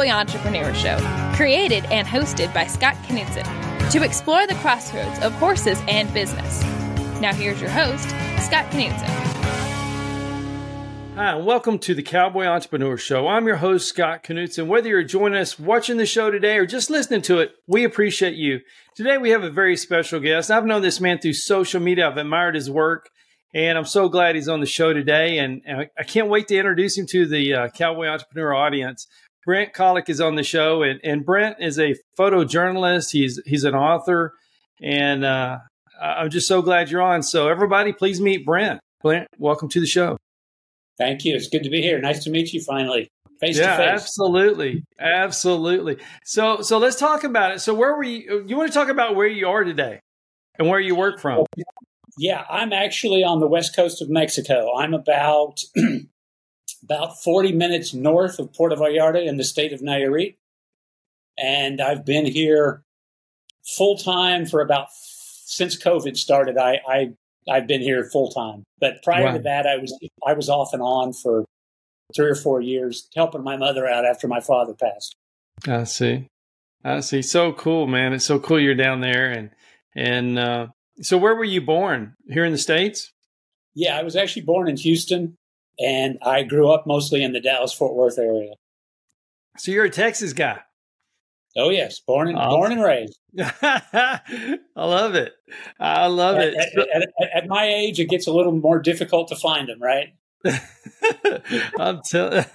Cowboy Entrepreneur Show, created and hosted by Scott Knudsen, to explore the crossroads of horses and business. Now, here's your host, Scott Knudsen. Hi, and welcome to the Cowboy Entrepreneur Show. I'm your host, Scott Knudsen. Whether you're joining us watching the show today or just listening to it, we appreciate you. Today, we have a very special guest. I've known this man through social media, I've admired his work. And I'm so glad he's on the show today. And, and I can't wait to introduce him to the uh, Cowboy Entrepreneur audience. Brent Kollock is on the show, and, and Brent is a photojournalist. He's he's an author, and uh, I'm just so glad you're on. So everybody, please meet Brent. Brent, welcome to the show. Thank you. It's good to be here. Nice to meet you finally, face yeah, to face. absolutely, absolutely. So so let's talk about it. So where were you? You want to talk about where you are today and where you work from? Yeah, I'm actually on the west coast of Mexico. I'm about about 40 minutes north of Puerto Vallarta in the state of Nayarit. And I've been here full time for about since COVID started. I, I I've been here full time. But prior wow. to that I was I was off and on for three or four years helping my mother out after my father passed. I see. I see. So cool, man. It's so cool you're down there and and uh so, where were you born? Here in the States? Yeah, I was actually born in Houston, and I grew up mostly in the Dallas Fort Worth area. So, you're a Texas guy? Oh yes, born and awesome. born and raised. I love it. I love at, it. At, at, at, my age, it gets a little more difficult to find them, right? I'm telling.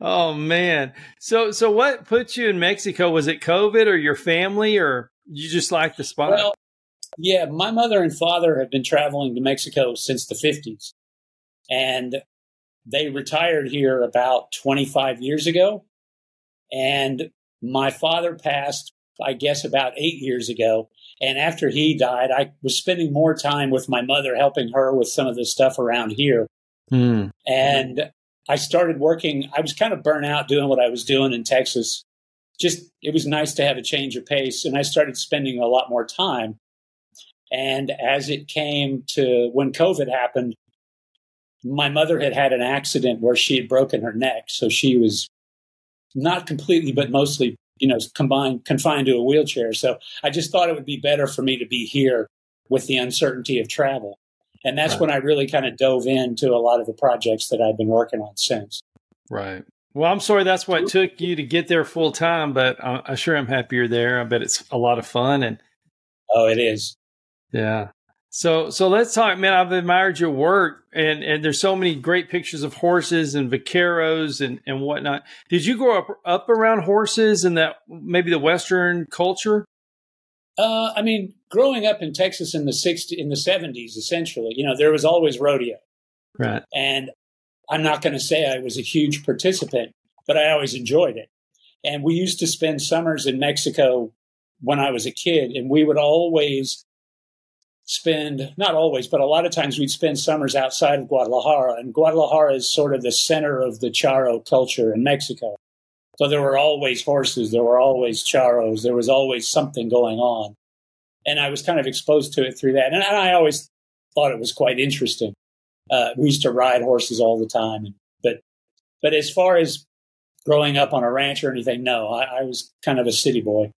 Oh man. So so what put you in Mexico? Was it COVID or your family or you just like the spot? Well, yeah, my mother and father have been traveling to Mexico since the 50s. And they retired here about 25 years ago. And my father passed, I guess, about eight years ago. And after he died, I was spending more time with my mother, helping her with some of the stuff around here. Mm. And I started working. I was kind of burnt out doing what I was doing in Texas. Just, it was nice to have a change of pace. And I started spending a lot more time and as it came to when COVID happened, my mother had had an accident where she had broken her neck. So she was not completely, but mostly, you know, combined, confined to a wheelchair. So I just thought it would be better for me to be here with the uncertainty of travel. And that's right. when I really kind of dove into a lot of the projects that I've been working on since. Right. Well, I'm sorry that's what took you to get there full time, but I'm, sure I'm happy you're there. I bet it's a lot of fun and. Oh, it is. Yeah. So so let's talk, man. I've admired your work, and and there's so many great pictures of horses and vaqueros and and whatnot. Did you grow up up around horses and that maybe the Western culture? Uh, I mean, growing up in Texas in the 60s, in the 70s, essentially, you know, there was always rodeo. Right. And I'm not going to say I was a huge participant, but I always enjoyed it. And we used to spend summers in Mexico when I was a kid, and we would always spend not always, but a lot of times we'd spend summers outside of Guadalajara, and Guadalajara is sort of the center of the charro culture in Mexico. So there were always horses, there were always charros, there was always something going on, and I was kind of exposed to it through that, and I always thought it was quite interesting. Uh, we used to ride horses all the time, but but as far as growing up on a ranch or anything, no, I, I was kind of a city boy.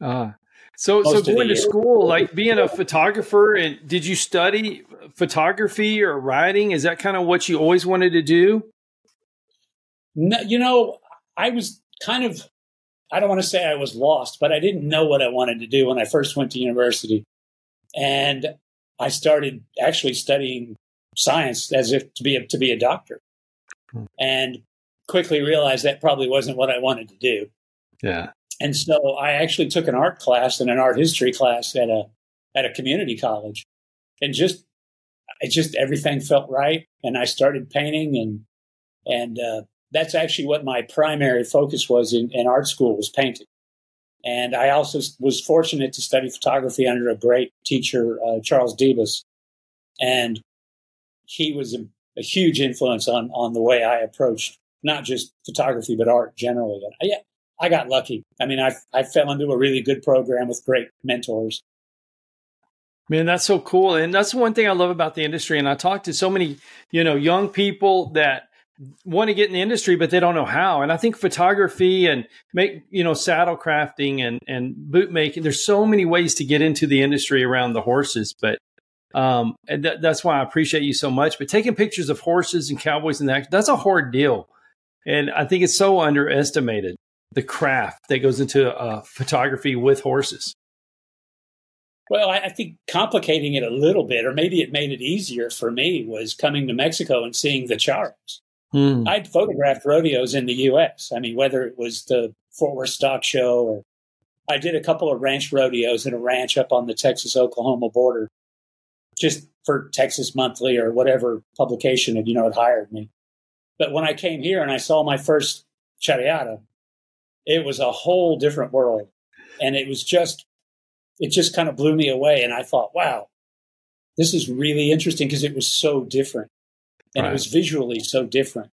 Ah, so, so going to school, like being a photographer, and did you study photography or writing? Is that kind of what you always wanted to do? No, you know, I was kind of, I don't want to say I was lost, but I didn't know what I wanted to do when I first went to university. And I started actually studying science as if to be a, to be a doctor. Hmm. And quickly realized that probably wasn't what I wanted to do. Yeah. And so I actually took an art class and an art history class at a at a community college, and just it just everything felt right, and I started painting, and and uh, that's actually what my primary focus was in, in art school was painting. And I also was fortunate to study photography under a great teacher, uh, Charles Debus, and he was a, a, huge influence on on the way I approached not just photography but art generally. And I, I got lucky. I mean, I I fell into a really good program with great mentors. Man, that's so cool. And that's one thing I love about the industry. And I talk to so many, you know, young people that want to get in the industry, but they don't know how. And I think photography and make, you know, saddle crafting and, and boot making, there's so many ways to get into the industry around the horses. But, um, and th- that's why I appreciate you so much. But taking pictures of horses and cowboys and that, that's a hard deal. And I think it's so underestimated the craft that goes into uh, photography with horses. Well, I, I, think complicating it a little bit, or maybe it made it easier for me, was coming to Mexico and seeing the charros. Mm. I'd photographed rodeos in the U.S. I mean, whether it was the Fort Worth Stock Show or I did a couple of ranch rodeos in a ranch up on the Texas Oklahoma border, just for Texas Monthly or whatever publication had you know had hired me. But when I came here and I saw my first charreada, it was a whole different world, and it was just it just kind of blew me away. And I thought, wow, this is really interesting because it was so different and right. it was visually so different.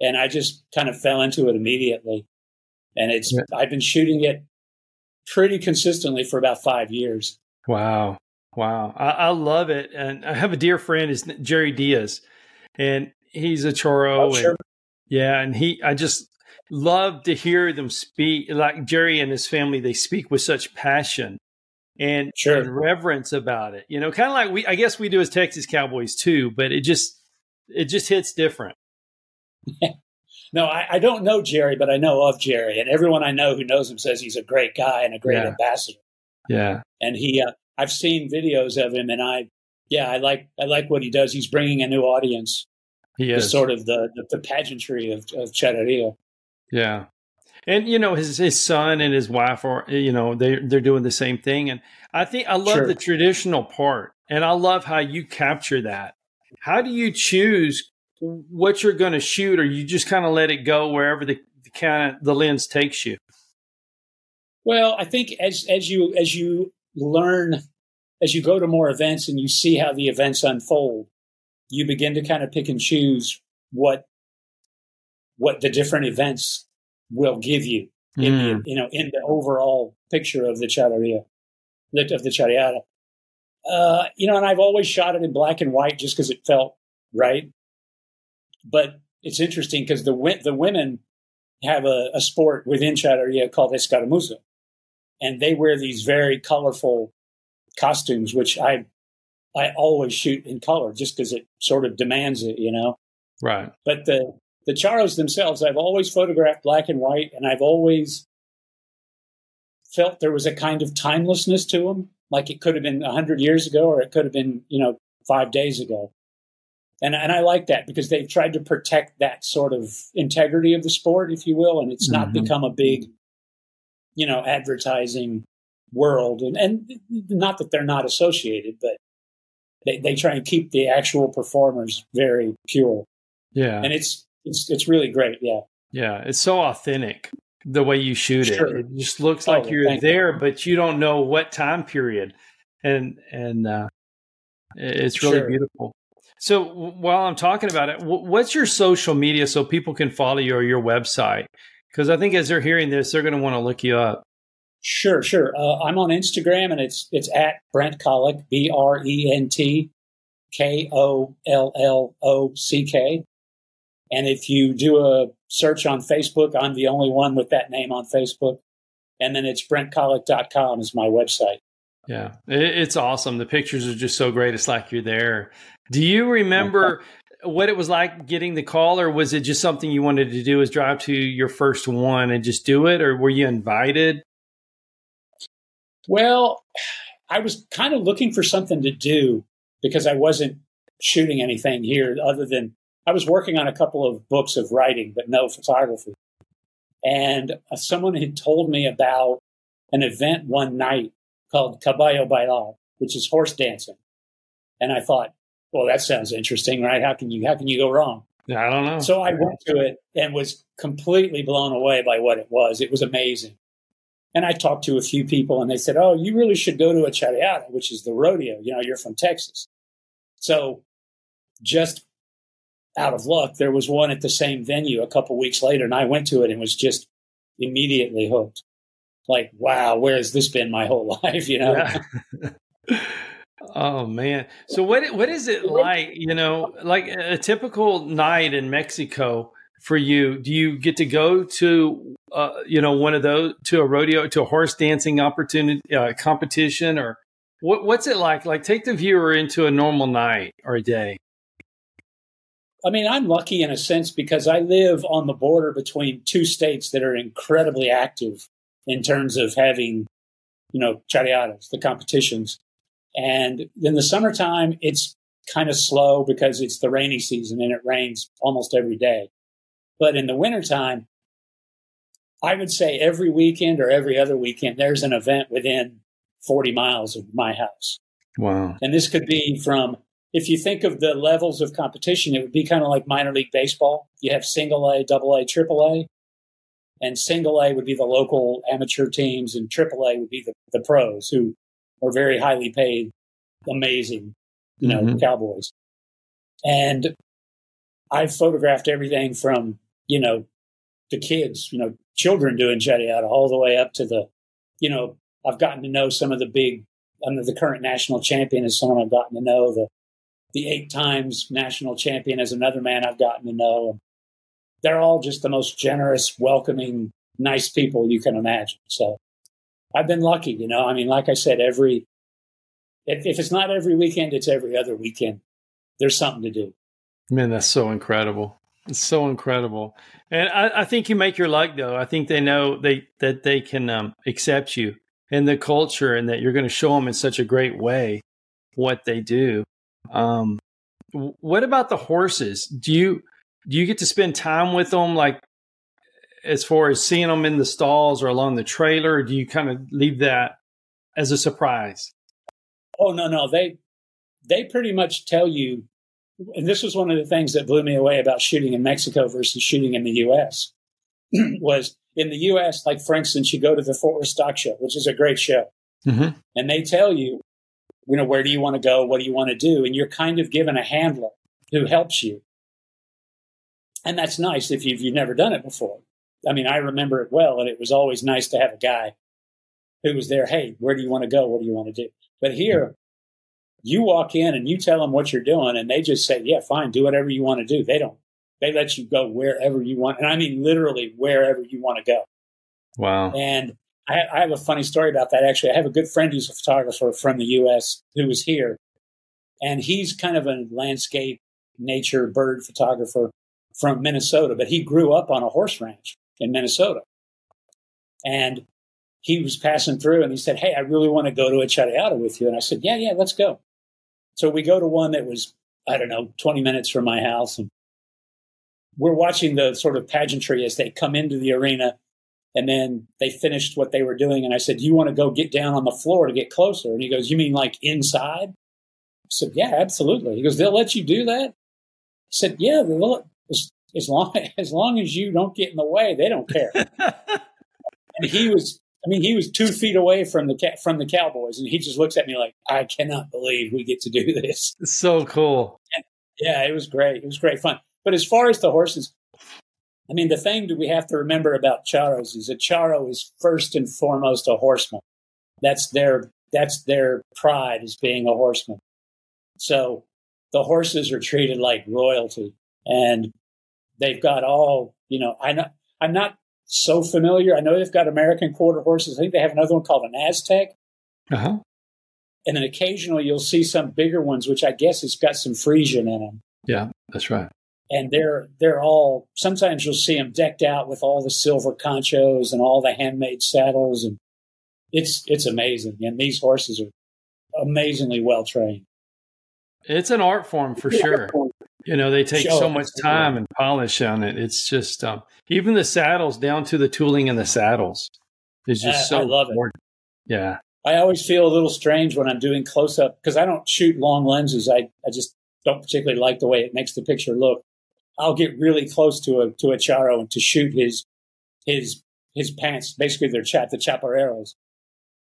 And I just kind of fell into it immediately. And it's, yeah. I've been shooting it pretty consistently for about five years. Wow. Wow. I, I love it. And I have a dear friend, is Jerry Diaz, and he's a Charro. Oh, sure. And, yeah. And he, I just love to hear them speak like Jerry and his family, they speak with such passion and, sure. and reverence about it. You know, kind of like we, I guess we do as Texas Cowboys too, but it just, it just hits different. no, I, I, don't know Jerry, but I know of Jerry, and everyone I know who knows him says he's a great guy and a great yeah. ambassador. Yeah, and he, uh, I've seen videos of him, and I, yeah, I like, I like what he does. He's bringing a new audience. He is sort of the, the, the pageantry of, of Charreria. Yeah, and you know his his son and his wife are you know they they're doing the same thing, and I think I love sure. the traditional part, and I love how you capture that. How do you choose what you're going to shoot, or you just kind of let it go wherever the, the kind of the lens takes you? Well, I think as as you as you learn, as you go to more events and you see how the events unfold, you begin to kind of pick and choose what what the different events will give you in mm. the, you know in the overall picture of the charreria of the charreada. Uh, you know, and I've always shot it in black and white just because it felt right. But it's interesting because the the women have a, a sport within Charreria called escaramuza, and they wear these very colorful costumes, which I I always shoot in color just because it sort of demands it, you know. Right. But the the charros themselves, I've always photographed black and white, and I've always felt there was a kind of timelessness to them. Like it could have been a hundred years ago, or it could have been, you know, five days ago. And, and I like that because they've tried to protect that sort of integrity of the sport, if you will, and it's not mm-hmm. become a big, you know, advertising world. And, and not that they're not associated, but they, they try and keep the actual performers very pure. Yeah. And it's, it's, it's really great. Yeah. Yeah. It's so authentic the way you shoot sure. it. It just looks like oh, you're there, you. but you don't know what time period. And, and, uh, it's really sure. beautiful. So while I'm talking about it, what's your social media so people can follow you or your website? Because I think as they're hearing this, they're going to want to look you up. Sure, sure. Uh, I'm on Instagram and it's it's at Brent Kollock, B R E N T K O L L O C K. And if you do a search on Facebook, I'm the only one with that name on Facebook. And then it's brentkollock.com is my website. Yeah, it's awesome. The pictures are just so great. It's like you're there. Do you remember what it was like getting the call, or was it just something you wanted to do? Is drive to your first one and just do it, or were you invited? Well, I was kind of looking for something to do because I wasn't shooting anything here other than I was working on a couple of books of writing, but no photography. And uh, someone had told me about an event one night called Caballo Bailar, which is horse dancing. And I thought, well, that sounds interesting, right? How can you how can you go wrong? I don't know. So I went to it and was completely blown away by what it was. It was amazing. And I talked to a few people and they said, Oh, you really should go to a charreada, which is the rodeo. You know, you're from Texas. So just out of luck, there was one at the same venue a couple weeks later, and I went to it and was just immediately hooked. Like, wow, where has this been my whole life? You know? Yeah. Oh man! So what what is it like? You know, like a typical night in Mexico for you? Do you get to go to uh, you know one of those to a rodeo to a horse dancing opportunity uh, competition or what, what's it like? Like take the viewer into a normal night or a day. I mean, I'm lucky in a sense because I live on the border between two states that are incredibly active in terms of having, you know, charreadas, the competitions. And in the summertime, it's kind of slow because it's the rainy season and it rains almost every day. But in the wintertime, I would say every weekend or every other weekend, there's an event within 40 miles of my house. Wow. And this could be from, if you think of the levels of competition, it would be kind of like minor league baseball. You have single A, double A, triple A. And single A would be the local amateur teams, and triple A would be the, the pros who are very highly paid, amazing, you know, mm-hmm. cowboys. And I've photographed everything from, you know, the kids, you know, children doing charreada all the way up to the, you know, I've gotten to know some of the big, under the current national champion is someone I've gotten to know. The, the eight times national champion is another man I've gotten to know. They're all just the most generous, welcoming, nice people you can imagine. So I've been lucky, you know. I mean, like I said, every, if, if it's not every weekend, it's every other weekend. There's something to do. Man, that's so incredible. It's so incredible, and I, I, think you make your luck though. I think they know they that they can um, accept you and the culture, and that you're going to show them in such a great way what they do. Um, what about the horses? Do you do you get to spend time with them, like as far as seeing them in the stalls or along the trailer? do you kind of leave that as a surprise? Oh no, no, they they pretty much tell you and this was one of the things that blew me away about shooting in Mexico versus shooting in the U.S. was in the U.S. Like for instance, you go to the Fort Worth Stock Show, which is a great show, mm-hmm. and they tell you, you know, where do you want to go, what do you want to do, and you're kind of given a handler who helps you, and that's nice if you've, you've never done it before. I mean, I remember it well, and it was always nice to have a guy who was there. Hey, where do you want to go? What do you want to do? But here, you walk in and you tell them what you're doing, and they just say, "Yeah, fine, do whatever you want to do." They don't. They let you go wherever you want, and I mean literally wherever you want to go. Wow. And I, I have a funny story about that. Actually, I have a good friend who's a photographer from the U.S. who was here, and he's kind of a landscape, nature, bird photographer from Minnesota, but he grew up on a horse ranch in Minnesota. And he was passing through and he said, Hey, I really want to go to a charreada with you. And I said, Yeah, yeah, let's go. So we go to one that was, I don't know, 20 minutes from my house. And we're watching the sort of pageantry as they come into the arena. And then they finished what they were doing. And I said, Do you want to go get down on the floor to get closer? And he goes, You mean like inside? I said, Yeah, absolutely. He goes, They'll let you do that? I said, Yeah, they'll, as, as long as long as you don't get in the way, they don't care. and he was I mean, he was two feet away from the from the Cowboys, and he just looks at me like, "I cannot believe we get to do this." So cool. And yeah, it was great. It was great fun. But as far as the horses, I mean, the thing that we have to remember about charros is that charro is first and foremost a horseman. That's their that's their pride as being a horseman. So the horses are treated like royalty, and they've got all you know. I know I'm not so familiar. I know they've got American quarter horses. I think they have another one called an Aztec. Uh-huh. And then occasionally you'll see some bigger ones, which I guess has got some Friesian in them. Yeah, that's right. And they're they're all. Sometimes you'll see them decked out with all the silver conchos and all the handmade saddles, and it's it's amazing. And these horses are amazingly well trained. It's an art form for sure. You know, they take so much time and polish on it. It's just um, even the saddles down to the tooling in the saddles is just so. I love important. it. Yeah, I always feel a little strange when I'm doing close up because I don't shoot long lenses. I I just don't particularly like the way it makes the picture look. I'll get really close to a to a charro and to shoot his his his pants, basically their chap the chaparreros,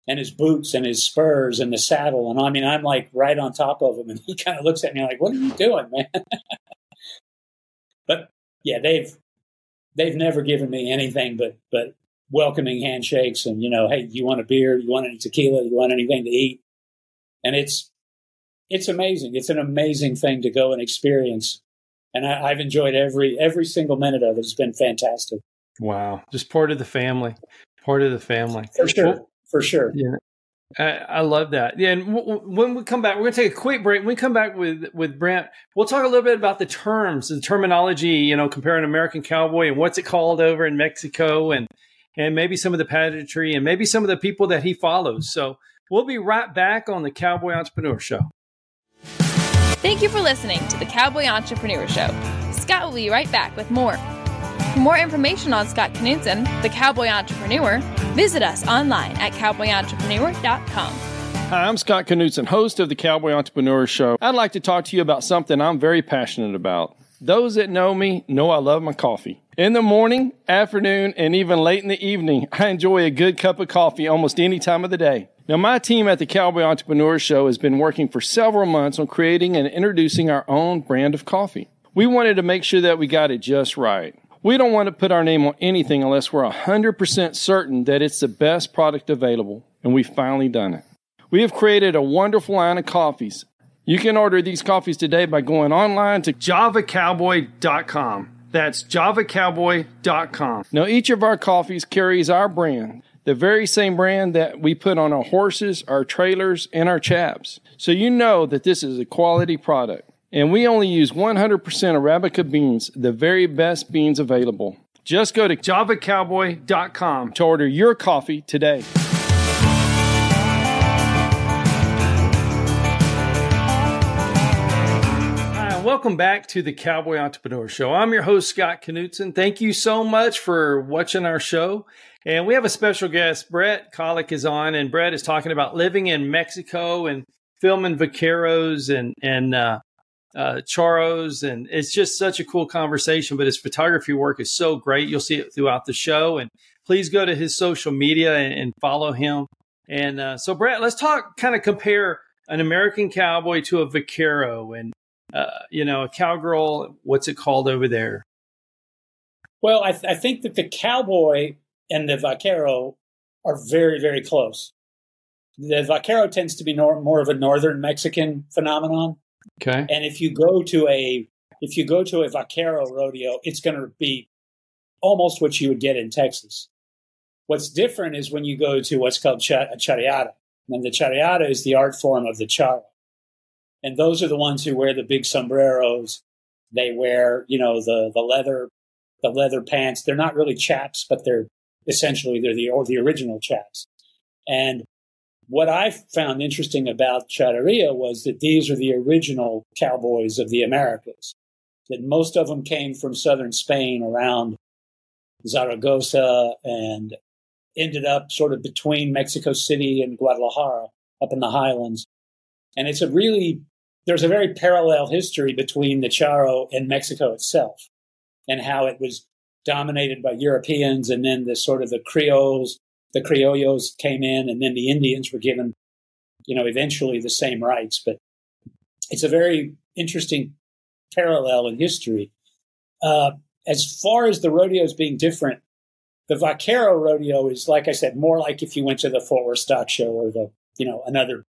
and his boots and his spurs and the saddle. And I mean, I'm like right on top of him. And he kind of looks at me like, what are you doing, man? but yeah, they've, they've never given me anything but, but welcoming handshakes and, you know, hey, you want a beer? You want any tequila? You want anything to eat? And it's, it's amazing. It's an amazing thing to go and experience, and I, have enjoyed every every single minute of it. It's been fantastic. Wow, just part of the family, part of the family for sure, for sure. Yeah. I, I love that. Yeah, and w- w- when we come back, we're going to take a quick break. When we come back with with Brent, we'll talk a little bit about the terms, the terminology. You know, comparing American cowboy and what's it called over in Mexico, and and maybe some of the pageantry, and maybe some of the people that he follows. So we'll be right back on the Cowboy Entrepreneur Show. Thank you for listening to the Cowboy Entrepreneur Show. Scott will be right back with more. For more information on Scott Knudsen, the Cowboy Entrepreneur, visit us online at cowboyentrepreneur.com. Hi, I'm Scott Knudsen, host of the Cowboy Entrepreneur Show. I'd like to talk to you about something I'm very passionate about. Those that know me know I love my coffee. In the morning, afternoon, and even late in the evening, I enjoy a good cup of coffee almost any time of the day. Now, my team at the Cowboy Entrepreneur Show has been working for several months on creating and introducing our own brand of coffee. We wanted to make sure that we got it just right. We don't want to put our name on anything unless we're 100% certain that it's the best product available, and we've finally done it. We have created a wonderful line of coffees. You can order these coffees today by going online to javacowboy.com. That's javacowboy.com. Now, each of our coffees carries our brand, the very same brand that we put on our horses, our trailers, and our chaps. So you know that this is a quality product. And we only use 100% Arabica beans, the very best beans available. Just go to javacowboy.com to order your coffee today. Welcome back to the Cowboy Entrepreneur Show. I'm your host, Scott Knudsen. Thank you so much for watching our show. And we have a special guest, Brett Kollock is on, and Brett is talking about living in Mexico and filming vaqueros and, and, uh, uh, Charros, and it's just such a cool conversation. But his photography work is so great. You'll see it throughout the show. And please go to his social media and, and follow him. And uh, so, Brett, let's talk, kind of compare an American cowboy to a vaquero, and uh, you know, a cowgirl. What's it called over there? Well, I, th- I think that the cowboy and the vaquero are very, very close. The vaquero tends to be nor- more of a northern Mexican phenomenon. Okay. And if you go to a if you go to a vaquero rodeo, it's going to be almost what you would get in Texas. What's different is when you go to what's called ch- a charreada. And the charreada is the art form of the charro. And those are the ones who wear the big sombreros. They wear, you know, the, the leather, the leather pants. They're not really chaps, but they're essentially, they're the, or the original chaps. And what I found interesting about Charreria was that these are the original cowboys of the Americas, that most of them came from southern Spain around Zaragoza and ended up sort of between Mexico City and Guadalajara up in the highlands. And it's a really, there's a very parallel history between the Charro and Mexico itself and how it was dominated by Europeans and then the sort of the Creoles the criollos came in and then the Indians were given, you know, eventually the same rights. But it's a very interesting parallel in history. Uh, as far as the rodeos being different, the Vaquero rodeo is, like I said, more like if you went to the Fort Worth Stock Show or the, you know, another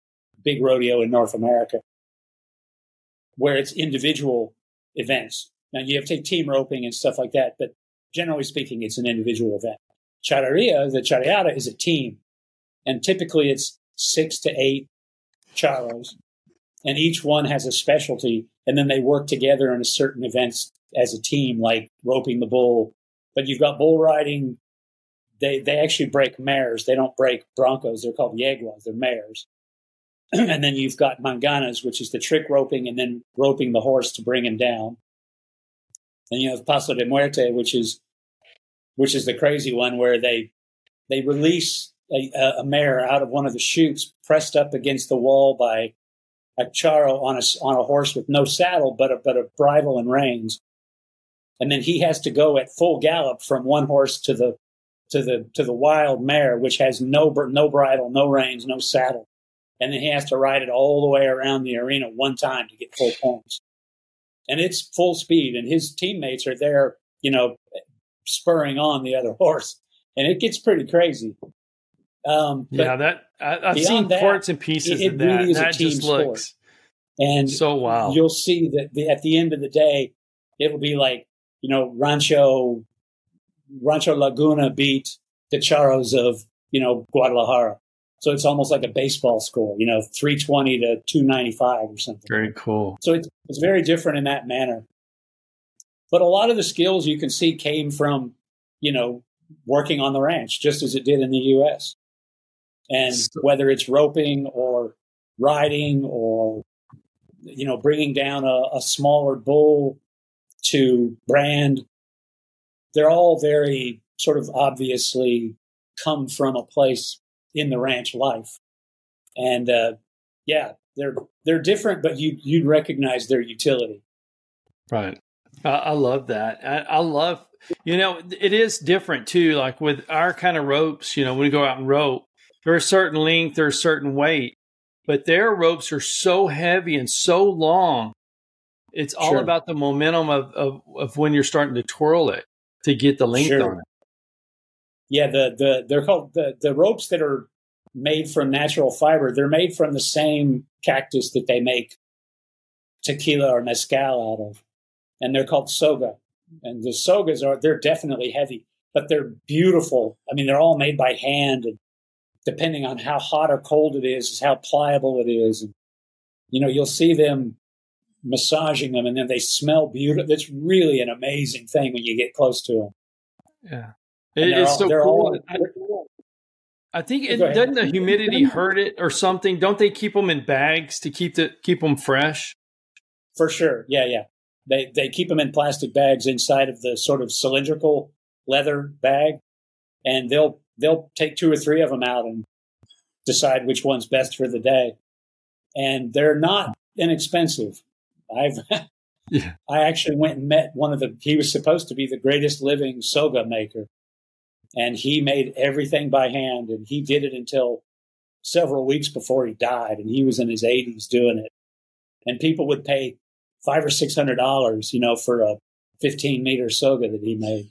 big rodeo in North America, where it's individual events. Now you have to take team roping and stuff like that, but generally speaking, it's an individual event. Charreria, the charreada is a team. And typically it's six to eight charros. And each one has a specialty. And then they work together in a certain events as a team, like roping the bull. But you've got bull riding. They, they actually break mares. They don't break broncos. They're called yeguas. They're mares. and then you've got manganas, which is the trick roping and then roping the horse to bring him down. Then you have paso de muerte, which is which is the crazy one where they they release a, a mare out of one of the chutes pressed up against the wall by a charro on a on a horse with no saddle but a but a bridle and reins, and then he has to go at full gallop from one horse to the to the to the wild mare, which has no no bridle, no reins, no saddle, and then he has to ride it all the way around the arena one time to get full points. And it's full speed, and his teammates are there, you know, spurring on the other horse, and it gets pretty crazy. Um, yeah, that I, have seen that, parts and pieces it, it of that. Really is that a team just sport. looks. And so wow. you'll see that the, at the end of the day, it'll be like, you know, Rancho, Rancho Laguna beat the Charros of, you know, Guadalajara. So it's almost like a baseball score, you know, 320 to 295 or something. Very cool. So it's, it's very different in that manner. But a lot of the skills you can see came from, you know, working on the ranch, just as it did in the U.S. And whether it's roping or riding or, you know, bringing down a, a smaller bull to brand, they're all very sort of obviously come from a place in the ranch life. And uh, yeah, they're they're different, but you you'd recognize their utility. Right. I, I love that. I, I, love you know it is different too. Like with our kind of ropes, you know, when we go out and rope, there's a certain length, there's a certain weight, but their ropes are so heavy and so long. It's all sure. about the momentum of, of, of when you're starting to twirl it to get the length sure. on it. Yeah, the the they're called the the ropes that are made from natural fiber. They're made from the same cactus that they make tequila or mezcal out of, and they're called soga. And the sogas are they're definitely heavy, but they're beautiful. I mean, they're all made by hand, and depending on how hot or cold it is, is how pliable it is. And you know, you'll see them massaging them, and then they smell beautiful. It's really an amazing thing when you get close to them. Yeah, it, it's all, so cool. All, I think it doesn't the humidity hurt it or something. Don't they keep them in bags to keep the keep them fresh? For sure, yeah, yeah. They they keep them in plastic bags inside of the sort of cylindrical leather bag, and they'll they'll take two or three of them out and decide which one's best for the day. And they're not inexpensive. I've yeah. I actually went and met one of the he was supposed to be the greatest living soga maker. And he made everything by hand and he did it until several weeks before he died and he was in his 80s doing it. And people would pay 5 or 600 dollars, you know, for a 15 meter soga that he made.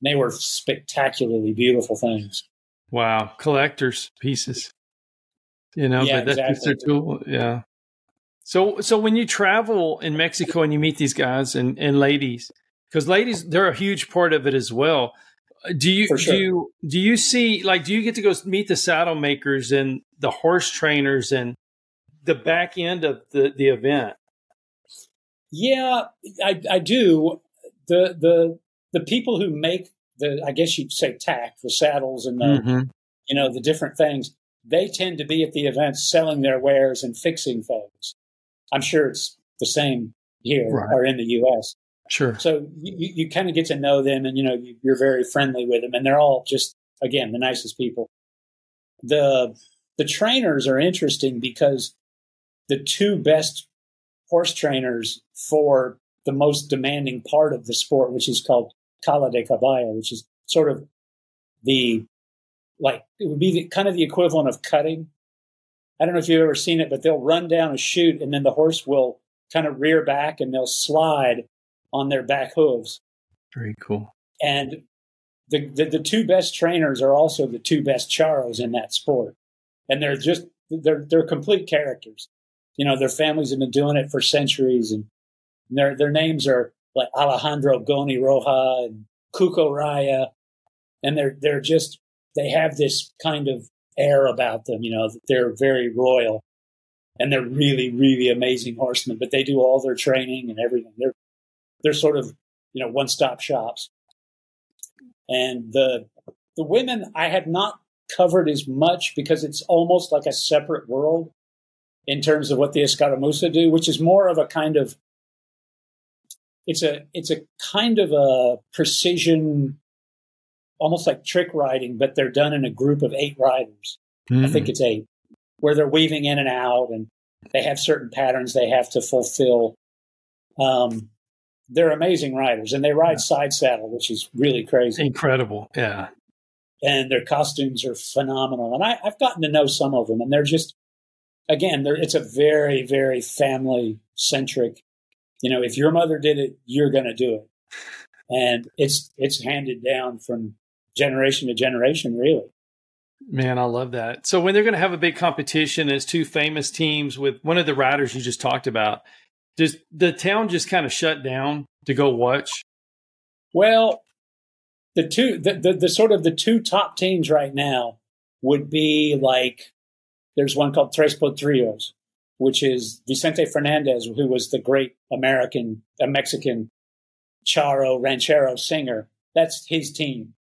And they were spectacularly beautiful things. Wow, collectors pieces. You know, yeah, but that's exactly. cool. Yeah. So, so when you travel in Mexico and you meet these guys and, and ladies, because ladies, they're a huge part of it as well. Do you sure. do you do you see like do you get to go meet the saddle makers and the horse trainers and the back end of the the event? Yeah, I, I do. The the the people who make the I guess you'd say tack the saddles and the mm-hmm. you know the different things they tend to be at the events selling their wares and fixing things. I'm sure it's the same here right. or in the U.S. Sure. So you, you kind of get to know them, and you know you're very friendly with them, and they're all just again the nicest people. The the trainers are interesting because the two best horse trainers for the most demanding part of the sport, which is called Cala de Caballo, which is sort of the like it would be the, kind of the equivalent of cutting I don't know if you've ever seen it, but they'll run down a chute and then the horse will kind of rear back and they'll slide on their back hooves. Very cool. And the, the, the two best trainers are also the two best charros in that sport. And they're just, they're, they're complete characters. You know, their families have been doing it for centuries and their, their names are like Alejandro Goni Roja and Cuco Raya. And they're, they're just, they have this kind of air about them. You know, they're very royal and they're really, really amazing horsemen, but they do all their training and everything. They're, they're sort of, you know, one stop shops. And the, the women I have not covered as much because it's almost like a separate world in terms of what the Escaramuza do, which is more of a kind of it's a it's a kind of a precision almost like trick riding, but they're done in a group of eight riders. Mm. I think hmm. it's eight, where they're weaving in and out and they have certain patterns they have to fulfill. Um, they're amazing riders and they ride yeah. side saddle, which is really crazy. Incredible. Yeah. And their costumes are phenomenal. And I, have gotten to know some of them and they're just, again, they're, it's a very, very family centric, you know, if your mother did it, you're going to do it. And it's, it's handed down from generation to generation, really. Man, I love that. So when they're going to have a big competition as two famous teams with one of the riders you just talked about, does the town just kind of shut down to go watch? Well, the two the, the, the sort of the two top teams right now would be like there's one called Tres Potrillos, which is Vicente Fernandez, who was the great American, a Mexican charro ranchero singer. That's his team.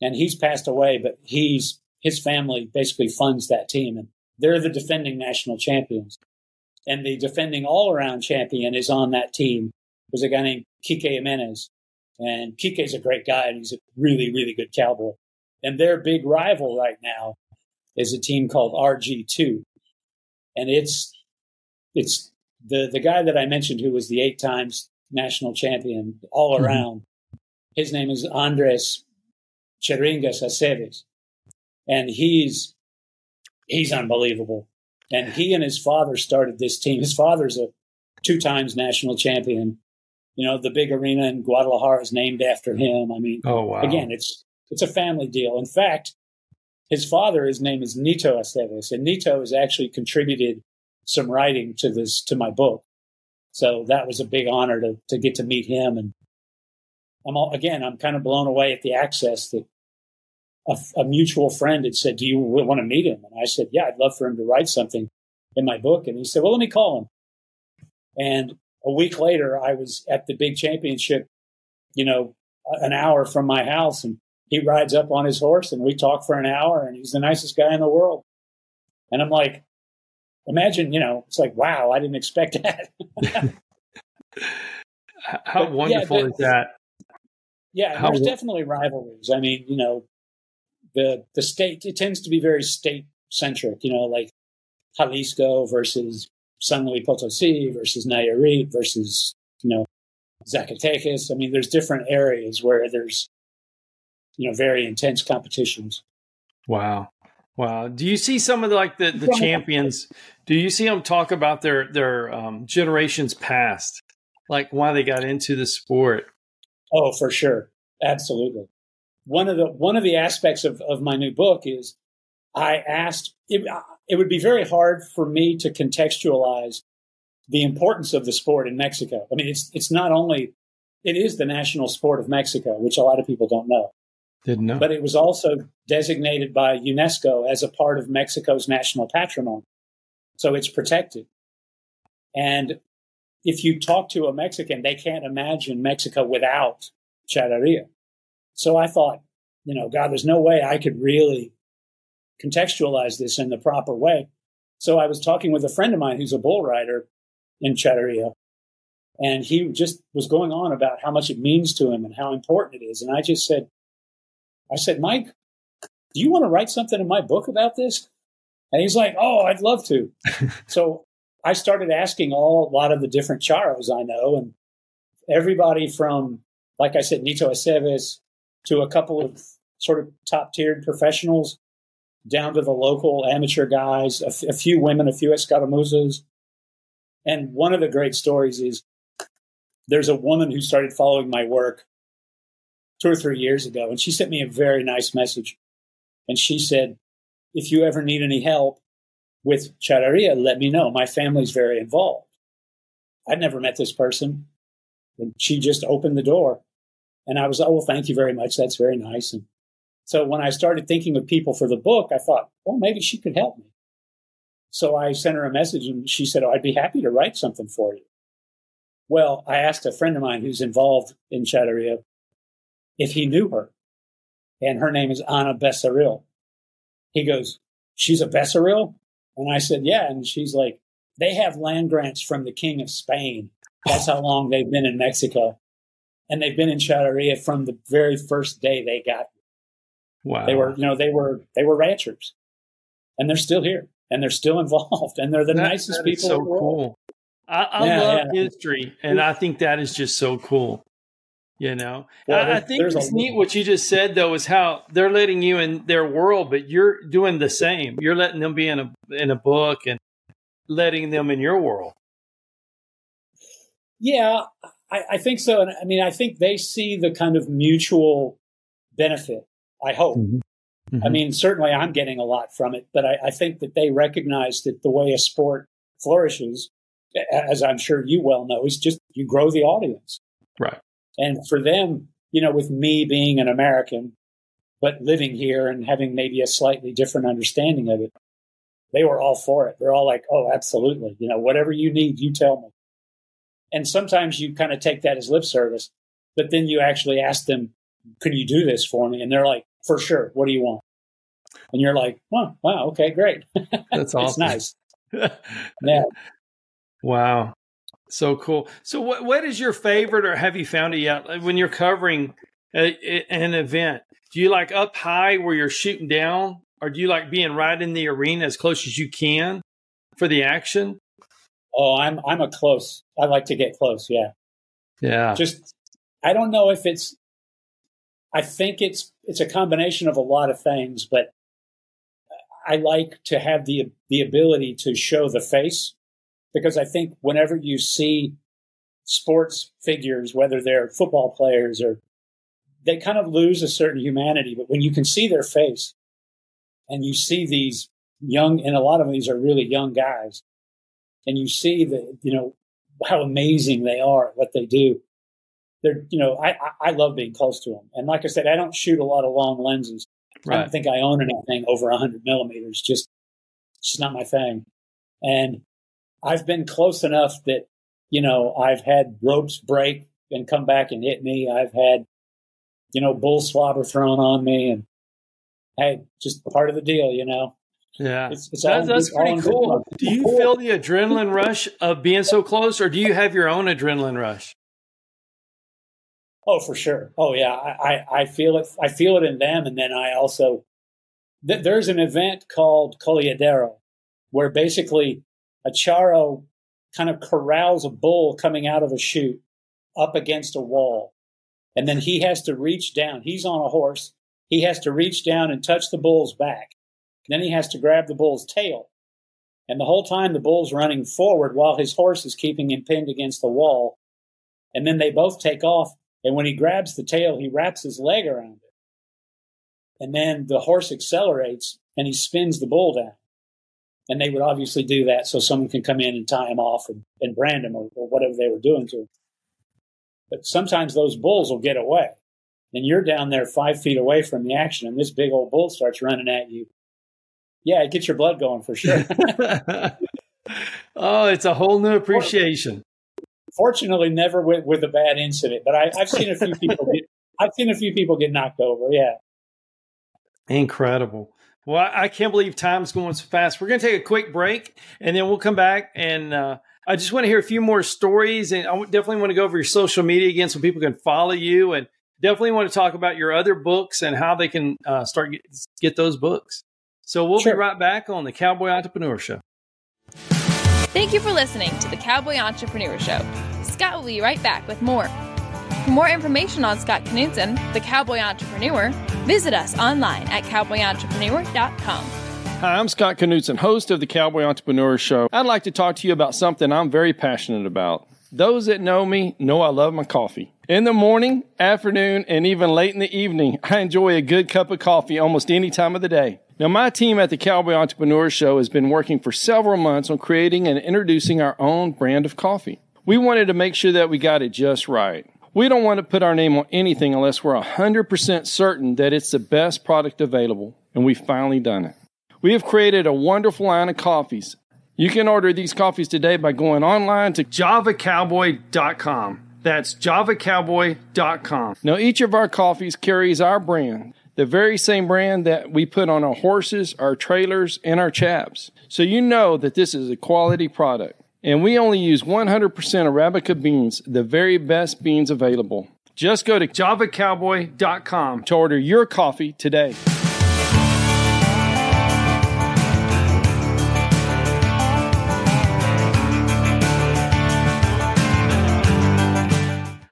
And he's passed away, but he's, his family basically funds that team and they're the defending national champions. And the defending all around champion is on that team. There's a guy named Kike Jimenez. And Kike's a great guy and he's a really, really good cowboy. And their big rival right now is a team called RG2. And it's, it's the, the guy that I mentioned who was the eight times national champion all mm-hmm. around. Mm-hmm. His name is Andres Cheringas Aceves. And he's, he's unbelievable. And he and his father started this team. His father's a two times national champion. You know, the big arena in Guadalajara is named after him. I mean, oh, wow. again, it's, it's a family deal. In fact, his father, his name is Nito Aceves, and Nito has actually contributed some writing to this to my book. So that was a big honor to to get to meet him. And I'm all, again, I'm kind of blown away at the access that a, a mutual friend had said, "Do you want to meet him?" And I said, "Yeah, I'd love for him to write something in my book." And he said, "Well, let me call him." And a week later, I was at the big championship, you know, an hour from my house, and he rides up on his horse and we talk for an hour and he's the nicest guy in the world. And I'm like, imagine, you know, it's like, wow, I didn't expect that. How but, wonderful yeah, is that? Yeah, How there's definitely rivalries. I mean, you know, the the state it tends to be very state centric, you know, like Jalisco versus San Luis Potosi versus Nayarit versus, you know, Zacatecas. I mean, there's different areas where there's you know very intense competitions. Wow. Wow. Do you see some of the, like the, the champions? Do you see them talk about their their um, generations past, like why they got into the sport? Oh, for sure, absolutely. One of the one of the aspects of, of my new book is I asked it, it would be very hard for me to contextualize the importance of the sport in Mexico. I mean, it's it's not only it is the national sport of Mexico, which a lot of people don't know. Didn't know. But it was also designated by UNESCO as a part of Mexico's national patrimony. So it's protected. And if you talk to a Mexican, they can't imagine Mexico without charreria. So I thought, you know, God, there's no way I could really contextualize this in the proper way. So I was talking with a friend of mine who's a bull rider in charreria, and he just was going on about how much it means to him and how important it is. And I just said, I said, Mike, do you want to write something in my book about this? And he's like, Oh, I'd love to. so I started asking all a lot of the different charros I know, and everybody from, like I said, Nito Aceves to a couple of sort of top tiered professionals down to the local amateur guys, a, f- a few women, a few escaramuzas. And one of the great stories is there's a woman who started following my work two or three years ago, and she sent me a very nice message. And she said, if you ever need any help with charreria, let me know. My family's very involved. I'd never met this person. And she just opened the door. And I was, oh, well, thank you very much. That's very nice. And so when I started thinking of people for the book, I thought, well, maybe she could help me. So I sent her a message and she said, oh, I'd be happy to write something for you. Well, I asked a friend of mine who's involved in charreria if he knew her. And her name is Anna Becerril. He goes, She's a Becerril? And I said, Yeah. And she's like, They have land grants from the King of Spain. That's how long they've been in Mexico. And they've been in Charreria from the very first day they got. Wow. They were, you know, they were they were ranchers. And they're still here. And they're still involved. And they're the that, nicest that people. so cool. I, I yeah, love yeah. history, and I think that is just so cool. You know, well, I, I think it's neat what you just said though is how they're letting you in their world, but you're doing the same. You're letting them be in a in a book and letting them in your world. Yeah, I, I think so. And I mean, I think they see the kind of mutual benefit. I hope. Mm-hmm. Mm-hmm. I mean, certainly I'm getting a lot from it, but I, I think that they recognize that the way a sport flourishes, as I'm sure you well know, is just you grow the audience. Right. And for them, you know, with me being an American, but living here and having maybe a slightly different understanding of it, they were all for it. They're all like, oh, absolutely. You know, whatever you need, you tell me. And sometimes you kind of take that as lip service, but then you actually ask them, can you do this for me? And they're like, for sure. What do you want? And you're like, wow, wow, okay, great. That's awesome. it's nice. yeah. Wow. So cool. So what what is your favorite or have you found it yet when you're covering a, a, an event? Do you like up high where you're shooting down or do you like being right in the arena as close as you can for the action? Oh, I'm I'm a close. I like to get close, yeah. Yeah. Just I don't know if it's I think it's it's a combination of a lot of things, but I like to have the the ability to show the face because I think whenever you see sports figures, whether they're football players or they kind of lose a certain humanity, but when you can see their face and you see these young, and a lot of these are really young guys, and you see that, you know, how amazing they are at what they do. They're, you know, I, I love being close to them. And like I said, I don't shoot a lot of long lenses. Right. I don't think I own anything over 100 millimeters. Just, it's not my thing. And I've been close enough that, you know, I've had ropes break and come back and hit me. I've had, you know, bull slobber thrown on me. And hey, just part of the deal, you know. Yeah, it's, it's that's, all, that's pretty cool. Do you feel the adrenaline rush of being so close, or do you have your own adrenaline rush? Oh, for sure. Oh, yeah. I, I, I feel it. I feel it in them, and then I also th- there's an event called Coleadero where basically a charro kind of corrals a bull coming out of a chute up against a wall, and then he has to reach down. He's on a horse he has to reach down and touch the bull's back. Then he has to grab the bull's tail. And the whole time the bull's running forward while his horse is keeping him pinned against the wall. And then they both take off. And when he grabs the tail, he wraps his leg around it. And then the horse accelerates and he spins the bull down. And they would obviously do that so someone can come in and tie him off and, and brand him or, or whatever they were doing to him. But sometimes those bulls will get away and you're down there five feet away from the action, and this big old bull starts running at you. Yeah, it gets your blood going for sure. oh, it's a whole new appreciation. Fortunately, never with, with a bad incident, but I, have seen a few people get. I've seen a few people get knocked over. Yeah, incredible. Well, I can't believe time's going so fast. We're going to take a quick break, and then we'll come back and. Uh, I just want to hear a few more stories, and I definitely want to go over your social media again so people can follow you and definitely want to talk about your other books and how they can uh, start get, get those books. So we'll sure. be right back on the Cowboy Entrepreneur Show. Thank you for listening to the Cowboy Entrepreneur Show. Scott will be right back with more. For more information on Scott Knudsen, the Cowboy Entrepreneur, visit us online at cowboyentrepreneur.com. Hi, I'm Scott Knudsen, host of the Cowboy Entrepreneur Show. I'd like to talk to you about something I'm very passionate about. Those that know me know I love my coffee. In the morning, afternoon, and even late in the evening, I enjoy a good cup of coffee almost any time of the day. Now, my team at the Cowboy Entrepreneur Show has been working for several months on creating and introducing our own brand of coffee. We wanted to make sure that we got it just right. We don't want to put our name on anything unless we're 100% certain that it's the best product available, and we've finally done it. We have created a wonderful line of coffees. You can order these coffees today by going online to javacowboy.com. That's javacowboy.com. Now, each of our coffees carries our brand, the very same brand that we put on our horses, our trailers, and our chaps. So you know that this is a quality product. And we only use 100% Arabica beans, the very best beans available. Just go to javacowboy.com to order your coffee today.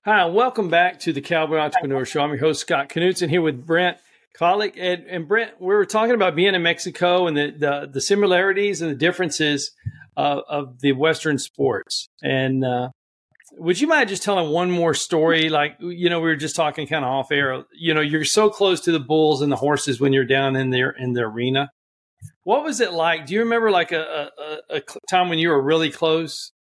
Hi, welcome back to the Cowboy Entrepreneur Show. I'm your host, Scott Knudsen, here with Brent Kollock. And, and Brent, we were talking about being in Mexico and the, the, the similarities and the differences of the Western sports. And uh, Would you mind just telling one more story? Like, you know, we were just talking kind of off air. You know, you're so close to the bulls and the horses when you're down in there in the arena. What was it like? Do you remember like a, a, a time when you were really close?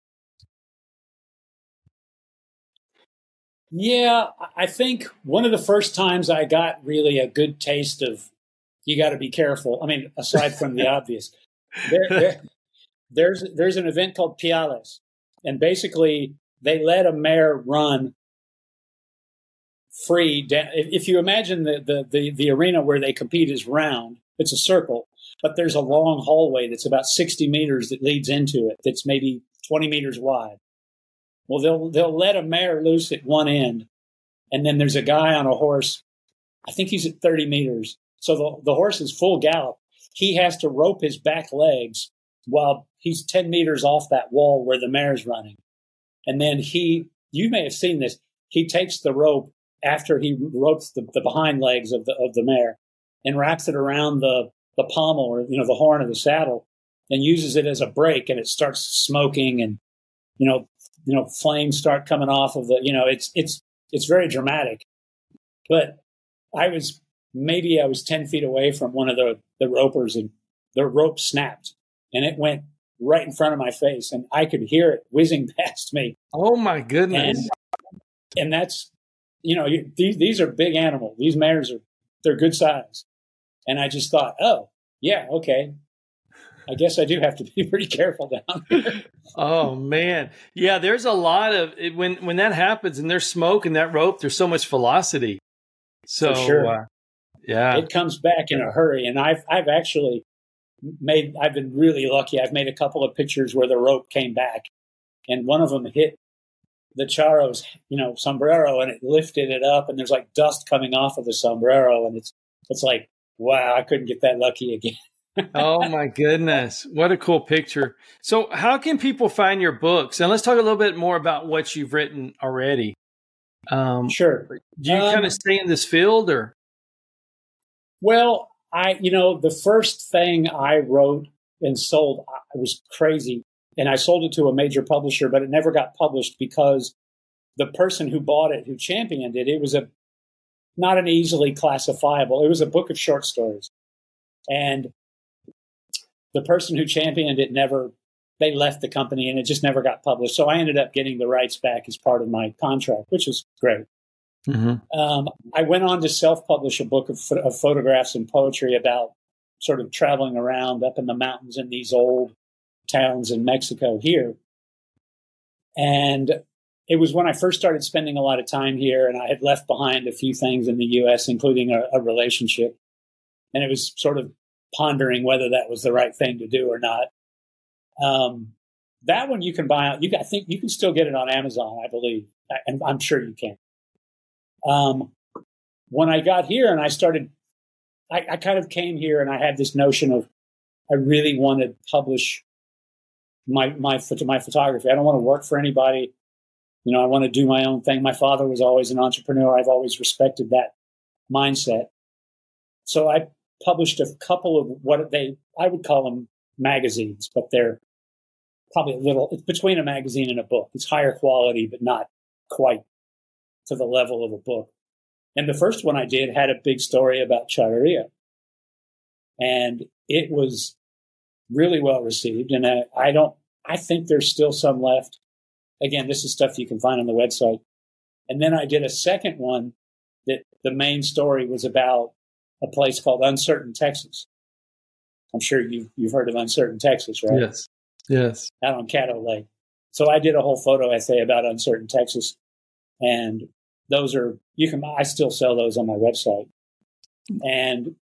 Yeah, I think one of the first times I got really a good taste of you got to be careful. I mean, aside from the obvious, there, there, there's there's an event called Piales, and basically they let a mare run free. If you imagine the, the, the, the arena where they compete is round, it's a circle, but there's a long hallway that's about 60 meters that leads into it. That's maybe 20 meters wide. Well, they'll they'll let a mare loose at one end, and then there's a guy on a horse. I think he's at 30 meters. So the, the horse is full gallop. He has to rope his back legs while he's 10 meters off that wall where the mare's running. And then he, you may have seen this, he takes the rope after he ropes the, the behind legs of the, of the mare and wraps it around the, the pommel or, you know, the horn of the saddle and uses it as a brake and it starts smoking and, you know, you know, flames start coming off of the, you know, it's, it's, it's very dramatic. But I was, maybe I was 10 feet away from one of the, the ropers and the rope snapped and it went right in front of my face, and I could hear it whizzing past me. Oh my goodness! And, and that's you know these these are big animals. These mares are they're good size, and I just thought, oh yeah, okay. I guess I do have to be pretty careful down here. oh man, yeah. There's a lot of it, when when that happens and there's smoke and that rope. There's so much velocity. So sure. uh, yeah, it comes back in a hurry. And I've I've actually made I've been really lucky. I've made a couple of pictures where the rope came back, and one of them hit the charro's you know sombrero, and it lifted it up, and there's like dust coming off of the sombrero, and it's it's like wow, I couldn't get that lucky again. Oh my goodness. What a cool picture. So how can people find your books? And let's talk a little bit more about what you've written already. Um, sure. Do you um, kind of stay in this field or? Well, I, you know, the first thing I wrote and sold, I was crazy. And I sold it to a major publisher, but it never got published because the person who bought it, who championed it, it was a not an easily classifiable. It was a book of short stories. And the person who championed it never they left the company and it just never got published. So I ended up getting the rights back as part of my contract, which was great. Mm-hmm. Um, I went on to self publish a book of, of, photographs and poetry about sort of traveling around up in the mountains in these old towns in Mexico here. And it was when I first started spending a lot of time here, and I had left behind a few things in the US, including a, a relationship. And it was sort of pondering whether that was the right thing to do or not. Um, that one you can buy. You, I think you can still get it on Amazon, I believe, and I'm sure you can. Um, when I got here and I started, I, I kind of came here and I had this notion of I really want to publish my my my photography. I don't want to work for anybody. You know, I want to do my own thing. My father was always an entrepreneur. I've always respected that mindset. So I published a couple of what they I would call them magazines, but they're probably a little it's between a magazine and a book. It's higher quality, but not quite to the level of a book. And the first one I did had a big story about charreria. And it was really well received. And I, I don't, I think there's still some left. Again, this is stuff you can find on the website. And then I did a second one that the main story was about a place called Uncertain, Texas. I'm sure you've, you've heard of Uncertain, Texas, right? Yes. Yes. Out on Caddo Lake. So I did a whole photo essay about Uncertain, Texas. And those are, you can, I still sell those on my website. And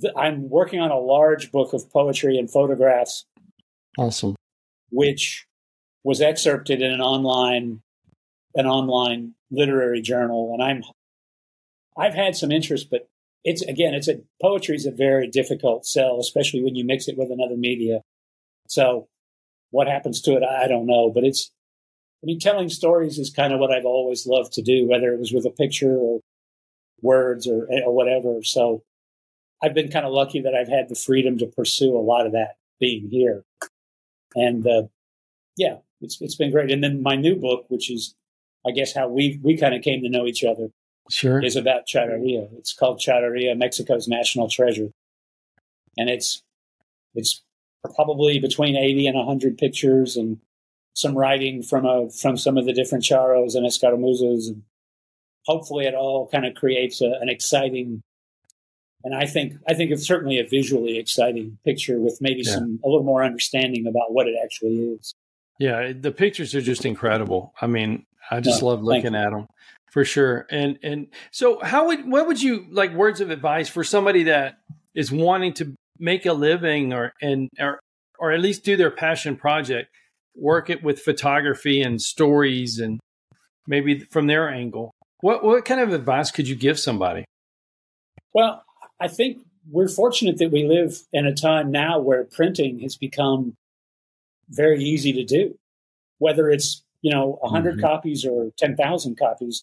th- I'm working on a large book of poetry and photographs. Awesome. Which was excerpted in an online, an online literary journal. And I'm, I've had some interest, but it's again, it's a poetry is a very difficult sell, especially when you mix it with another media. So what happens to it, I don't know, but it's I mean, telling stories is kind of what I've always loved to do, whether it was with a picture or words or, or whatever. So I've been kind of lucky that I've had the freedom to pursue a lot of that being here. And uh, yeah, it's it's been great. And then my new book, which is I guess how we we kind of came to know each other, sure, is about Charreria. It's called Charreria, Mexico's national treasure, and it's it's probably between eighty and hundred pictures and some writing from a from some of the different charros and escaramuzas, and hopefully it all kind of creates a, an exciting and I think I think it's certainly a visually exciting picture with maybe yeah. some a little more understanding about what it actually is. Yeah, the pictures are just incredible. I mean, I just no, love looking at them for sure. And and so, how would what would you like words of advice for somebody that is wanting to make a living or and or or at least do their passion project, work it with photography and stories and maybe from their angle. What what kind of advice could you give somebody? Well, I think we're fortunate that we live in a time now where printing has become very easy to do, whether it's you know 100 mm-hmm. copies or 10,000 copies.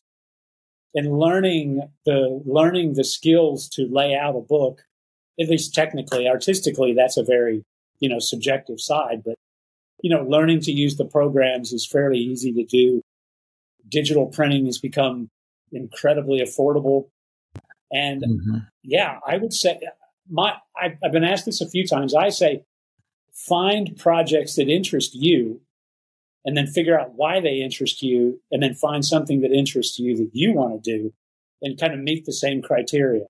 And learning the learning the skills to lay out a book, at least technically, artistically, that's a very you know subjective side. But you know, learning to use the programs is fairly easy to do. Digital printing has become incredibly affordable. And mm-hmm. yeah, I would say my I've, I've been asked this a few times. I say find projects that interest you and then figure out why they interest you and then find something that interests you that you want to do and kind of meet the same criteria.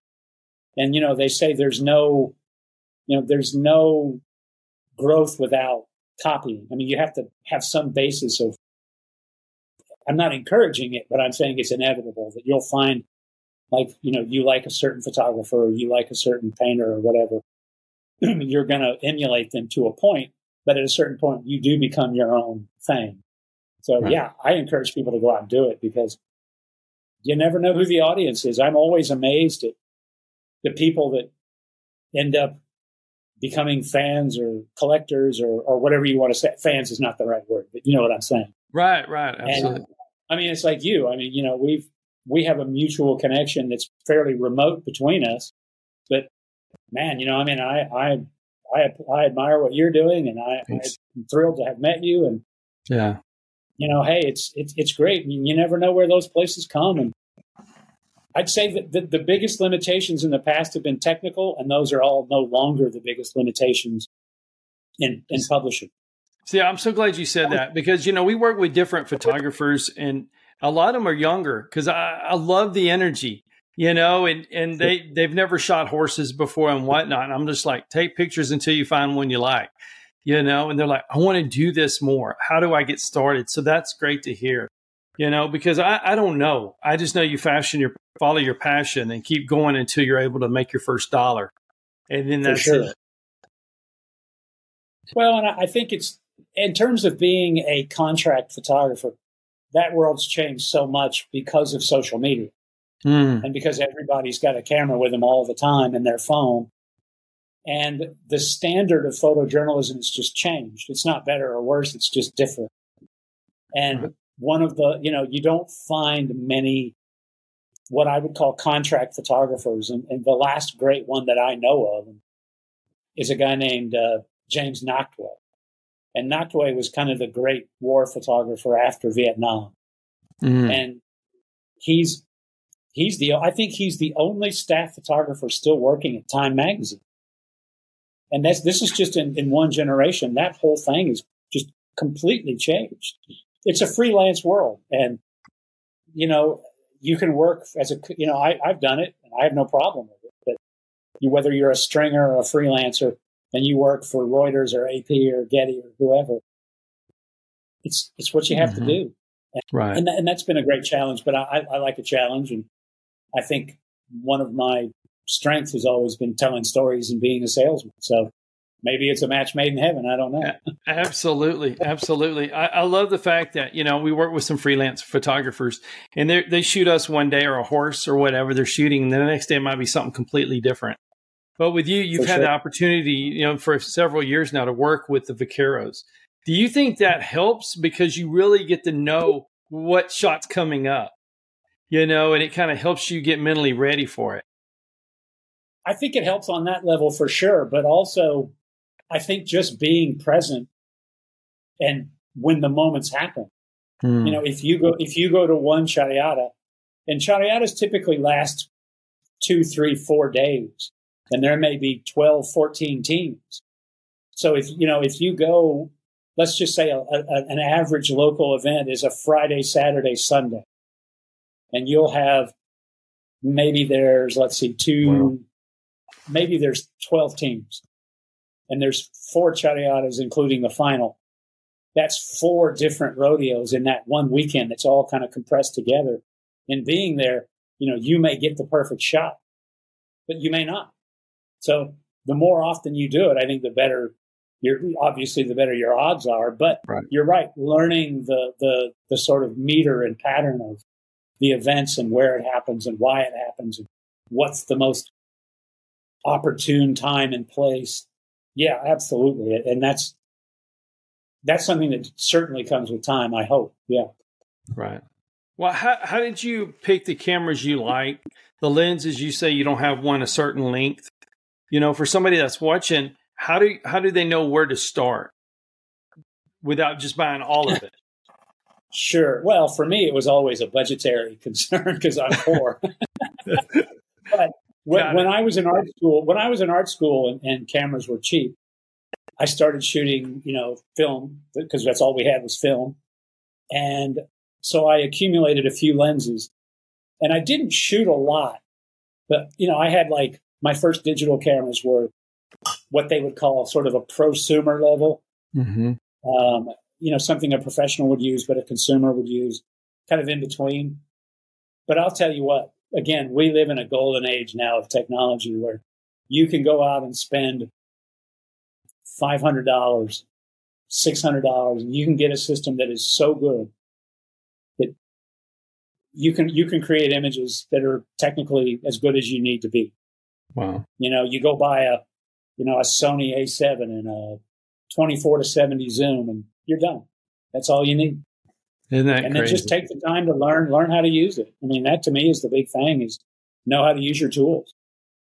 And you know, they say there's no you know, there's no growth without copying. I mean, you have to have some basis of I'm not encouraging it, but I'm saying it's inevitable that you'll find like you know you like a certain photographer or you like a certain painter or whatever you're going to emulate them to a point but at a certain point you do become your own thing. So right. yeah i encourage people to go out and do it because you never know who the audience is. I'm always amazed at the people that end up becoming fans or collectors or, or whatever you want to say. Fans is not the right word but you know what i'm saying. Right right absolutely. And, i mean it's like you. I mean you know we've we have a mutual connection that's fairly remote between us. But man, you know, I mean, I I I, I admire what you're doing, and I, I'm thrilled to have met you. And yeah, you know, hey, it's it's it's great. You, you never know where those places come, and I'd say that the, the biggest limitations in the past have been technical, and those are all no longer the biggest limitations in in publishing. See, I'm so glad you said that because you know we work with different photographers and a lot of them are younger because I, I love the energy, you know, and, and they, they've never shot horses before and whatnot. And I'm just like, take pictures until you find one you like, you know, and they're like, I want to do this more. How do I get started? So that's great to hear, you know, because I, I don't know. I just know you fashion your, follow your passion and keep going until you're able to make your first dollar. And then that's sure. it. Well, and I think it's in terms of being a contract photographer, that world's changed so much because of social media mm. and because everybody's got a camera with them all the time in their phone. And the standard of photojournalism has just changed. It's not better or worse. It's just different. And one of the, you know, you don't find many what I would call contract photographers. And, and the last great one that I know of is a guy named uh, James Nachtwey. And Nachtwey was kind of the great war photographer after Vietnam. Mm. And he's he's the I think he's the only staff photographer still working at Time magazine. And that's this is just in, in one generation. That whole thing is just completely changed. It's a freelance world. And you know, you can work as a you know, I, I've done it and I have no problem with it. But you, whether you're a stringer or a freelancer, and you work for Reuters or AP or Getty or whoever. It's it's what you have mm-hmm. to do, and, right? And, and that's been a great challenge. But I, I like a challenge, and I think one of my strengths has always been telling stories and being a salesman. So maybe it's a match made in heaven. I don't know. absolutely, absolutely. I, I, love the fact that you know we work with some freelance photographers, and they they shoot us one day or a horse or whatever they're shooting, and the next day it might be something completely different. But with you, you've for had sure. the opportunity, you know, for several years now to work with the vaqueros. Do you think that helps because you really get to know what shot's coming up, you know, and it kind of helps you get mentally ready for it? I think it helps on that level for sure. But also, I think just being present and when the moments happen. Hmm. You know, if you go if you go to one charreada, and charreadas typically last two, three, four days, and there may be 12, 14 teams. So if you know if you go, let's just say a, a, an average local event is a Friday, Saturday, Sunday, and you'll have maybe there's let's see two, Wow. maybe there's 12 teams, and there's four charreadas including the final that's four different rodeos in that one weekend. It's all kind of compressed together. And being there, you know, you may get the perfect shot, but you may not. So the more often you do it, I think the better you're obviously the better your odds are. But Right. you're right, learning the the the sort of meter and pattern of the events and where it happens and why it happens and what's the most opportune time and place. Yeah, absolutely. And that's that's something that certainly comes with time, I hope. Yeah. Right. Well, how, how did you pick the cameras you like? The lenses you say you don't have one a certain length. You know, for somebody that's watching, how do how do they know where to start without just buying all of it? Sure. Well, for me, it was always a budgetary concern because I'm poor. but when, when I was in art school, when I was in art school and, and cameras were cheap, I started shooting, you know, film because that's all we had was film. And so I accumulated a few lenses and I didn't shoot a lot, but, you know, I had like my first digital cameras were what they would call sort of a prosumer level Mm-hmm. um, you know, something a professional would use, but a consumer would use, kind of in between. But I'll tell you what, again, we live in a golden age now of technology where you can go out and spend $500, $600, and you can get a system that is so good that you can, you can create images that are technically as good as you need to be. Wow. You know, you go buy a, you know, a Sony A7 and a 24 to 70 zoom and you're done. That's all you need. Isn't that and then just take the time to learn, learn how to use it. I mean, that to me is the big thing is know how to use your tools.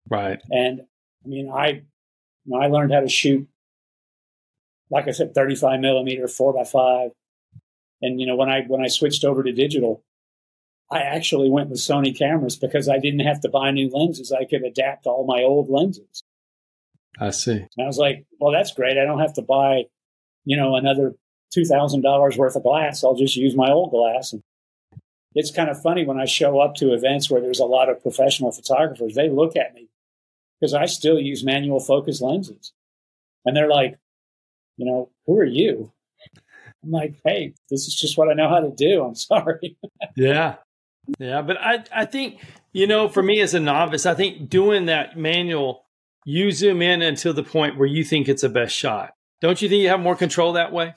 right. And I mean, I, you know, I learned how to shoot, like I said, 35 millimeter, four by five. And, you know, when I, when I switched over to digital, I actually went with Sony cameras because I didn't have to buy new lenses. I could adapt all my old lenses. I see. And I was like, well, that's great. I don't have to buy, you know, another $2,000 worth of glass. I'll just use my old glass. And it's kind of funny when I show up to events where there's a lot of professional photographers, they look at me because I still use manual focus lenses. And they're like, you know, who are you? I'm like, hey, this is just what I know how to do. I'm sorry. Yeah. Yeah. But I, I think, you know, for me as a novice, I think doing that manual, you zoom in until the point where you think it's a best shot. Don't you think you have more control that way?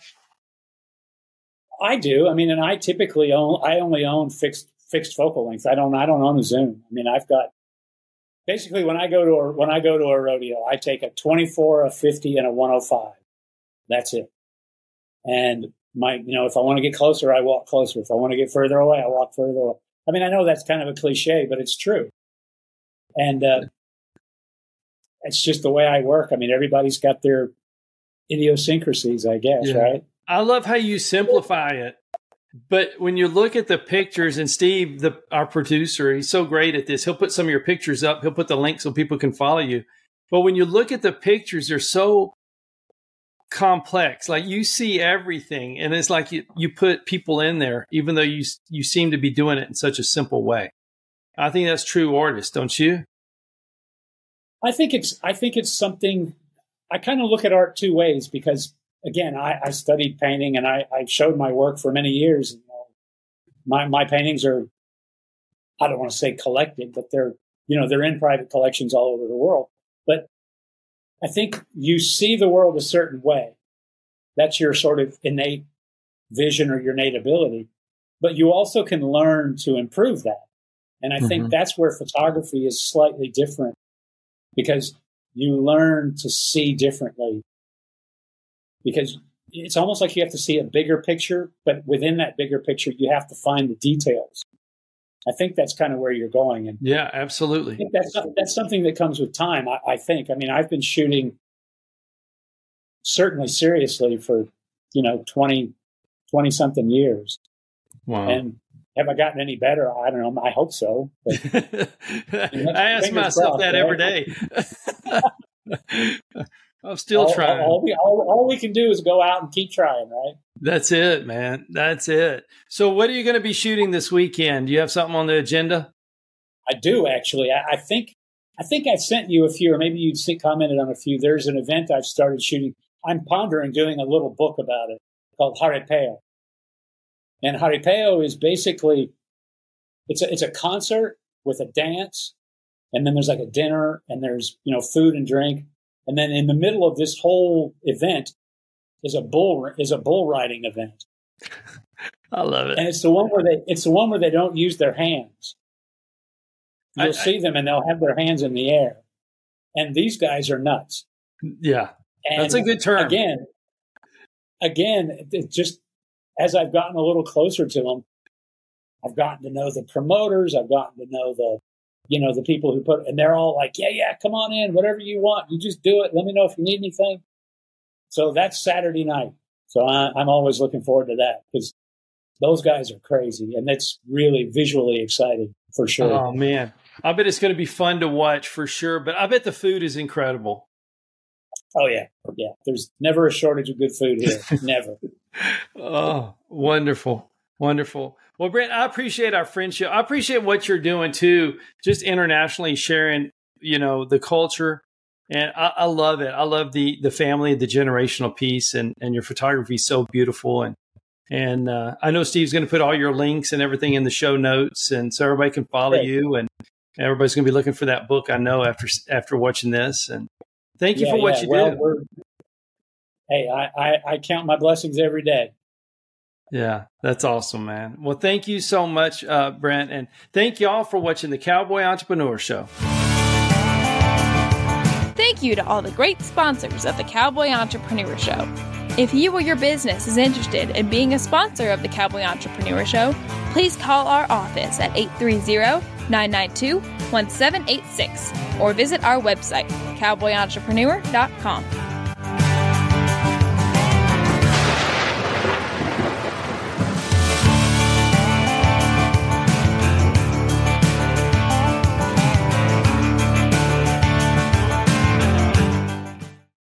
I do. I mean, and I typically own. I only own fixed fixed focal length. I don't. I don't own a zoom. I mean, I've got basically when I go to a when I go to a rodeo, I take a 24, a 50, and a 105. That's it. And my, you know, if I want to get closer, I walk closer. If I want to get further away, I walk further away. I mean, I know that's kind of a cliche, but it's true. And uh, it's just the way I work. I mean, everybody's got their idiosyncrasies, I guess, Yeah. right? I love how you simplify it. But when you look at the pictures, and Steve, the our producer, he's so great at this. He'll put some of your pictures up. He'll put the link so people can follow you. But when you look at the pictures, they're so complex. Like you see everything, and it's like you, you put people in there, even though you you seem to be doing it in such a simple way. I think that's true artist, don't you? I think it's I think it's something I kind of look at art two ways because again I, I studied painting and I, I showed my work for many years. And, uh, my my paintings are I don't want to say collected, but they're you know they're in private collections all over the world. But I think you see the world a certain way. That's your sort of innate vision or your innate ability. But you also can learn to improve that. And I think Mhm. that's where photography is slightly different because you learn to see differently. Because it's almost like you have to see a bigger picture, but within that bigger picture, you have to find the details. I think that's kind of where you're going. And Yeah, absolutely. that's, that's something that comes with time, I, I think. I mean, I've been shooting certainly seriously for, you know, 20, 20 something years. Wow. And have I gotten any better? I don't know. I hope so. I ask myself that right? every day. I'm still all, trying. All we, all, all we can do is go out and keep trying, right? That's it, man. That's it. So, what are you going to be shooting this weekend? Do you have something on the agenda? I do actually. I, I think I think I sent you a few, or maybe you commented on a few. There's an event I've started shooting. I'm pondering doing a little book about it called Jaripeo. And Jaripeo is basically it's a, it's a concert with a dance, and then there's like a dinner, and there's you know food and drink, and then in the middle of this whole event is a bull is a bull riding event. I love it, and it's the one where they it's the one where they don't use their hands. You'll I, see them, and they'll have their hands in the air, and these guys are nuts. Yeah, and that's a good term. Again, again, it just as I've gotten a little closer to them, I've gotten to know the promoters. I've gotten to know the, you know, the people who put, and they're all like, yeah, yeah, come on in, whatever you want. You just do it. Let me know if you need anything. So that's Saturday night. So I, am always looking forward to that because those guys are crazy and it's really visually exciting for sure. Oh man. I bet it's going to be fun to watch for sure, but I bet the food is incredible. Oh yeah, yeah. There's never a shortage of good food here. never. Oh, wonderful, wonderful. Well, Brent, I appreciate our friendship. I appreciate what you're doing too, just internationally sharing, you know, the culture. And I, I love it. I love the the family, the generational piece, and and your photography is so beautiful. And and uh, I know Steve's going to put all your links and everything in the show notes, and so everybody can follow Great. you. And everybody's going to be looking for that book. I know after after watching this. And Thank you yeah, for what yeah. you well, do. Hey, I, I, I count my blessings every day. Yeah, that's awesome, man. Well, thank you so much, uh, Brent, and thank you all for watching the Cowboy Entrepreneur Show. Thank you to all the great sponsors of the Cowboy Entrepreneur Show. If you or your business is interested in being a sponsor of the Cowboy Entrepreneur Show, please call our office at 830 992 1786 or visit our website, cowboyentrepreneur.com.